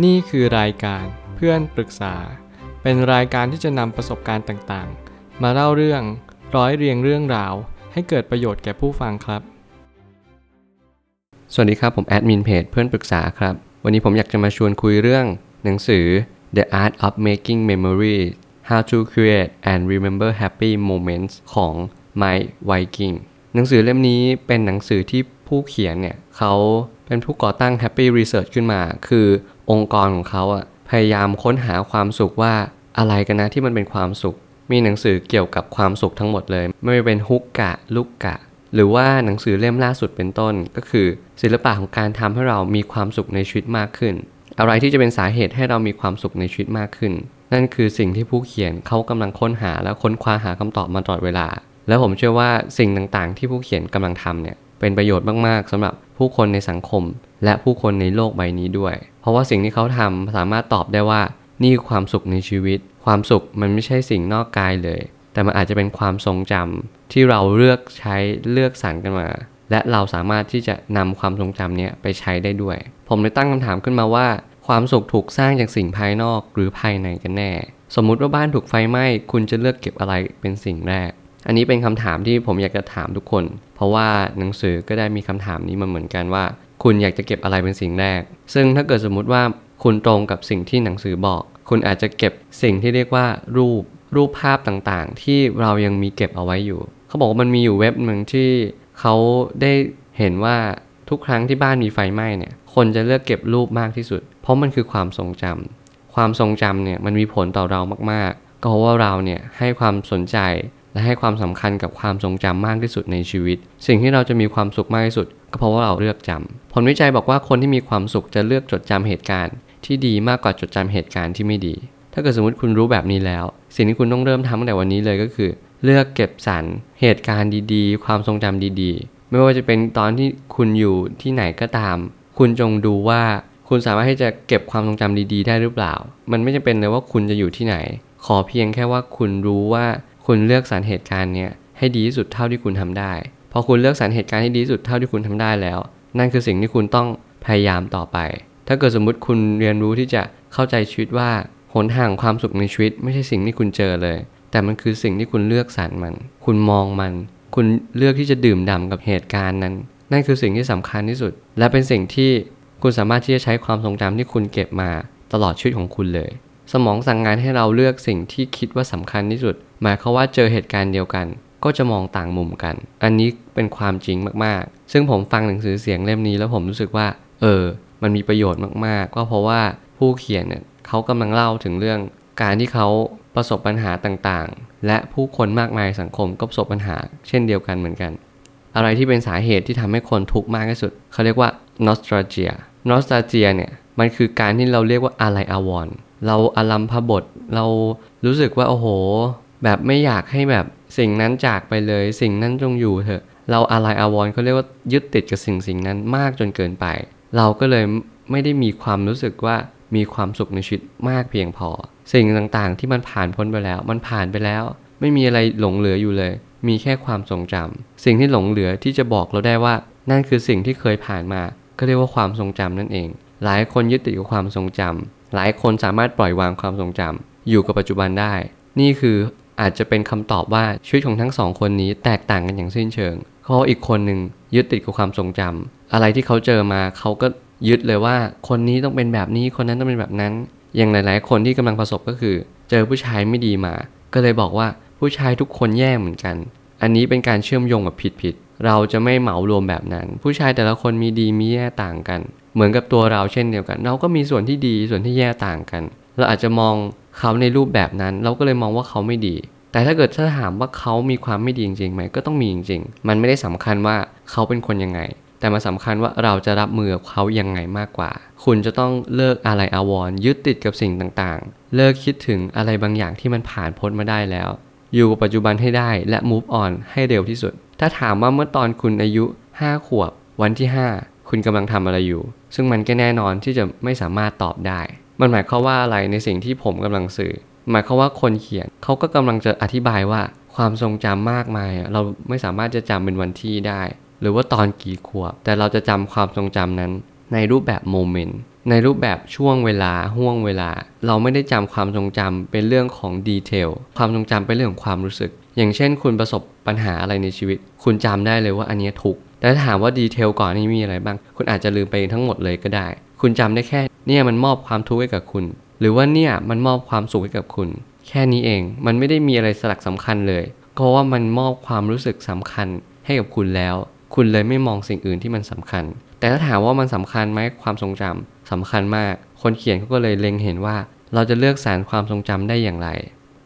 นี่คือรายการเพื่อนปรึกษา เป็นรายการที่จะนำประสบการณ์ต่างๆ มาเล่าเรื่องร้อยเรียงเรื่องราว ให้เกิดประโยชน์แก่ผู้ฟังครับ สวัสดีครับผมแอดมินเพจเพื่อนปรึกษาครับ วันนี้ผมอยากจะมาชวนคุยเรื่อง หนังสือ The Art of Making Memories How to Create and Remember Happy Moments ของ Mike Viking หนังสือเล่มนี้เป็นหนังสือที่ผู้เขียนเนี่ยเขาเป็นผู้ก่อตั้ง Happy Research ขึ้นมา คือ องค์กรของเขาอะพยายามค้นหาความสุขว่าอะไรกันนะที่มันเป็นความสุข มีหนังสือเกี่ยวกับความสุขทั้งหมดเลย ไม่ว่าเป็นฮุกกะ ลุกกะ หรือว่าหนังสือเล่มล่าสุดเป็นต้น ก็คือ ศิลปะของการทำให้เรามีความสุขในชีวิตมากขึ้น อะไรที่จะเป็นสาเหตุให้เรามีความสุขในชีวิตมากขึ้น นั่นคือสิ่งที่ผู้เขียนเขากำลังค้นหาและค้นคว้าหาคำตอบมาตลอดเวลา แล้วผมเชื่อว่าสิ่งต่างๆ ที่ผู้เขียนกำลังทำเนี่ยเป็นประโยชน์มากๆสำหรับผู้คนในสังคม และผู้คนในโลกใบนี้ด้วย เพราะว่าสิ่งที่เขาทำสามารถตอบได้ว่า นี่คือความสุขในชีวิต ความสุขมันไม่ใช่สิ่งนอกกายเลย แต่มันอาจจะเป็นความทรงจำที่เราเลือกใช้เลือกสรรกันมา และเราสามารถที่จะนำความทรงจำเนี้ยไปใช้ได้ด้วย ผมเลยตั้งคำถามขึ้นมาว่า ความสุขถูกสร้างจากสิ่งภายนอกหรือภายในกันแน่ สมมุติว่าบ้านถูกไฟไหม้คุณจะเลือกเก็บอะไรเป็นสิ่งแรกอันนี้เป็นคำถามที่ผมอยากจะถามทุกคน เพราะว่าหนังสือก็ได้มีคำถามนี้มาเหมือนกันว่า คุณอยากจะเก็บอะไรเป็นสิ่งแรก ซึ่งถ้าเกิดสมมุติว่าคุณตรงกับสิ่งที่หนังสือบอก คุณอาจจะเก็บสิ่งที่เรียกว่ารูป รูปภาพต่างๆ ที่เรายังมีเก็บเอาไว้อยู่ เขาบอกว่ามันมีอยู่เว็บหนึ่งที่เขาได้เห็นว่าทุกครั้งที่บ้านมีไฟไหม้เนี่ย คนจะเลือกเก็บรูปมากที่สุด เพราะมันคือความทรงจำความทรงจำเนี่ยมันมีผลต่อเรามากๆ ก็เพราะว่าเราเนี่ยให้ความสนใจและให้ความสำคัญกับความทรงจำมากที่สุดในชีวิต สิ่งที่เราจะมีความสุขมากที่สุด ก็เพราะว่าเราเลือกจำผลวิจัยบอกว่าคนที่มีความสุขจะเลือกจดจำเหตุการณ์ ที่ดีมากกว่าจดจำเหตุการณ์ที่ไม่ดี ถ้าเกิดสมมติคุณรู้แบบนี้แล้ว สิ่งที่คุณต้องเริ่มทำตั้งแต่วันนี้เลยก็คือ เลือกเก็บสรรเหตุการณ์ดีๆ ความทรงจำดีๆ ไม่ว่าจะเป็นตอนที่คุณอยู่ที่ไหนก็ตาม คุณจงดูว่าคุณสามารถที่จะเก็บความทรงจำดีๆ ได้หรือเปล่า มันไม่จำเป็นเลยว่าคุณจะอยู่ที่ไหน ขอเพียงแค่ว่าคุณรู้ว่าคุณเลือกสรรเหตุการณ์เนี้ยให้ดีที่สุดเท่าที่คุณทำได้ พอคุณเลือกสรรเหตุการณ์ให้ดีสุดเท่าที่คุณทำได้แล้ว นั่นคือสิ่งที่คุณต้องพยายามต่อไป ถ้าเกิดสมมุติคุณเรียนรู้ที่จะเข้าใจชีวิตว่าหนทางความสุขในชีวิต ไม่ใช่สิ่งที่คุณเจอเลย แต่มันคือสิ่งที่คุณเลือกสรรมัน คุณมองมัน คุณเลือกที่จะดื่มด่ำกับเหตุการณ์นั้น นั่นคือสิ่งที่สำคัญที่สุด และเป็นสิ่งที่คุณสามารถที่จะใช้ความทรงจำที่คุณเก็บมาตลอดชีวิตของคุณเลย สมองสั่งงานให้เราเลือกสิ่งที่คิดว่าสำคัญที่สุด หมายความว่าเจอเหตุการณ์เดียวกัน ก็จะมองต่างมุมกัน อันนี้เป็นความจริงมากๆ ซึ่งผมฟังหนังสือเสียงเล่มนี้แล้วผมรู้สึกว่า เออ มันมีประโยชน์มากๆ ก็เพราะว่าผู้เขียนเนี่ยเขากำลังเล่าถึงเรื่องการที่เขาประสบปัญหาต่างๆ และผู้คนมากมายสังคมก็ประสบปัญหา เช่นเดียวกันเหมือนกัน อะไรที่เป็นสาเหตุที่ทำให้คนทุกข์มากที่สุด เขาเรียกว่า nostalgia nostalgia เนี่ยมันคือการที่เราเรียกว่าอะไรอาวรเราอารัมพบท เรารู้สึกว่าโอ้โห แบบไม่อยากให้แบบ สิ่งนั้นจากไปเลย สิ่งนั้นจงอยู่เถอะ เราอะไรอาวรเขาเรียกว่ายึดติดกับสิ่งสิ่งนั้นมากจนเกินไป เราก็เลยไม่ได้มีความรู้สึกว่ามีความสุขในชีวิตมากเพียงพอ สิ่งต่างๆที่มันผ่านพ้นไปแล้ว มันผ่านไปแล้ว ไม่มีอะไรหลงเหลืออยู่เลย มีแค่ความทรงจำสิ่งที่หลงเหลือที่จะบอกเราได้ว่า นั่นคือสิ่งที่เคยผ่านมา ก็เรียกว่าความทรงจำนั่นเอง หลายคนยึดติดกับความทรงจำหลายคนสามารถปล่อยวางความทรงจำอยู่กับปัจจุบันได้ นี่คือ อาจจะเป็นคำตอบว่าชีวิตของทั้งสองคนนี้แตกต่างกันอย่างสิ้นเชิงเพราะอีกคนหนึ่งยึดติดกับความทรงจำอะไรที่เขาเจอมาเขาก็ยึดเลยว่า คนนี้ต้องเป็นแบบนี้คนนั้นต้องเป็นแบบนั้น อย่างหลาย ๆ คนที่กำลังประสบก็คือ เจอผู้ชายไม่ดีมา ก็เลยบอกว่าผู้ชายทุกคนแย่เหมือนกัน อันนี้เป็นการเชื่อมโยงกับผิดๆเราจะไม่เหมารวมแบบนั้น ผู้ชายแต่ละคนมีดีมีแย่ต่างกัน เหมือนกับตัวเราเช่นเดียวกัน เราก็มีส่วนที่ดีส่วนที่แย่ต่างกัน เราอาจจะมอง เขาในรูปแบบนั้น เราก็เลยมองว่าเขาไม่ดี แต่ถ้าเกิดถ้าถามว่าเขามีความไม่ดีจริงๆไหมก็ต้องมีจริงๆ มันไม่ได้สำคัญว่าเขาเป็นคนยังไง แต่มาสำคัญว่าเราจะรับมือกับเขายังไงมากกว่า คุณจะต้องเลิกอะไรอาวรณ์ยึดติดกับสิ่งต่างๆ เลิกคิดถึงอะไรบางอย่างที่มันผ่านพ้นมาได้แล้ว อยู่กับปัจจุบันให้ได้และ move on ให้เร็วที่สุด ถ้าถามว่าเมื่อตอนคุณอายุ 5 ขวบ วันที่ 5 คุณกำลังทำอะไรอยู่ ซึ่งมันก็แน่นอนที่จะไม่สามารถตอบได้ มันหมายความว่าอะไรในสิ่งที่ผมกำลังสื่อ หมายความว่าคนเขียนเขาก็กำลังจะอธิบายว่าความทรงจำมากมาย เราไม่สามารถจะจำเป็นวันที่ได้ หรือว่าตอนกี่ขวบ แต่เราจะจำความทรงจำนั้น ในรูปแบบ moment ในรูปแบบช่วงเวลาห้วงเวลา เราไม่ได้จำความทรงจำเป็นเรื่องของ detail ความทรงจำเป็นเรื่องของความรู้สึก อย่างเช่น คุณประสบปัญหาอะไรในชีวิต คุณจำได้เลยว่าอันนี้ทุกข์แต่ถ้าถามว่า detail ก้อนนี้มีอะไรบ้าง คุณอาจจะลืมไปทั้งหมดเลยก็ได้ คุณจำได้แค่ เนี่ยมันมอบความทุกข์ให้กับคุณ หรือว่าเนี่ยมันมอบความสุขให้กับคุณ แค่นี้เอง มันไม่ได้มีอะไรสลักสำคัญเลยเพราะว่ามันมอบความรู้สึกสำคัญให้กับคุณแล้ว คุณเลยไม่มองสิ่งอื่นที่มันสำคัญ แต่ถ้าถามว่ามันสำคัญไหมความทรงจำสำคัญมาก คนเขียนเขาก็เลยเล็งเห็นว่า เราจะเลือกสารความทรงจำได้อย่างไร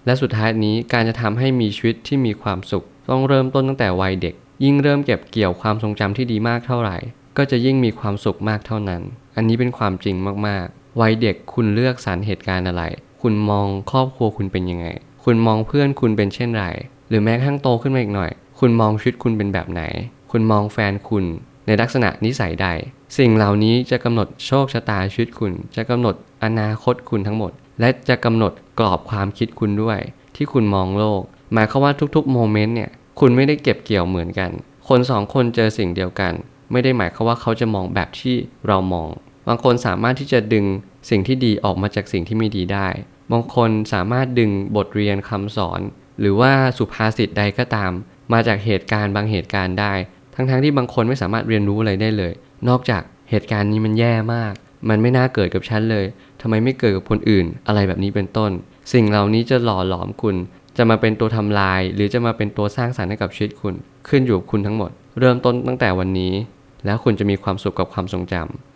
และสุดท้ายนี้การจะทำให้มีชีวิตที่มีความสุข ต้องเริ่มต้นตั้งแต่วัยเด็ก ยิ่งเริ่มเก็บเกี่ยวความทรงจำที่ดีมากเท่าไหร่ ก็จะยิ่งมีความสุขมากเท่านั้น อันนี้เป็นความจริงมากๆ วัยเด็กคุณเลือกสรรเหตุการณ์อะไร คุณมองครอบครัวคุณเป็นยังไง คุณมองเพื่อนคุณเป็นเช่นไร หรือแม้กระทั่งโตขึ้นมาอีกหน่อย คุณมองชีวิตคุณเป็นแบบไหน คุณมองแฟนคุณ ในลักษณะนิสัยใด สิ่งเหล่านี้จะกำหนดโชคชะตาชีวิตคุณ จะกำหนดอนาคตคุณทั้งหมด และจะกำหนดกรอบความคิดคุณด้วย ที่คุณมองโลก หมายความว่าทุกๆโมเมนต์เนี่ย คุณไม่ได้เก็บเกี่ยวเหมือนกัน คนสองคนเจอสิ่งเดียวกัน ไม่ได้หมายความว่าเขาจะมองแบบที่เรามอง บางคนสามารถที่จะดึงสิ่งที่ดีออกมาจากสิ่งที่ไม่ดีได้ บางคนสามารถดึงบทเรียนคำสอน หรือว่าสุภาษิตใดก็ตาม มาจากเหตุการณ์บางเหตุการณ์ได้ ทั้งๆทที่บางคนไม่สามารถเรียนรู้อะไรได้เลย นอกจากเหตุการณ์นี้มันแย่มาก มันไม่น่าเกิดกับฉันเลยทำไมไม่เกิดกับคนอื่น อะไรแบบนี้เป็นต้น สิ่งเหล่านี้จะหล่อหลอมคุณ จะมาเป็นตัวทำลาย หรือจะมาเป็นตัวสร้างสรรค์ให้กับชีวิตคุณ ขึ้นอยู่กับคุณทั้งหมด เริ่มต้นตั้งแต่วันนี้ แล้วคุณจะมีความสุขกับความทรงจำ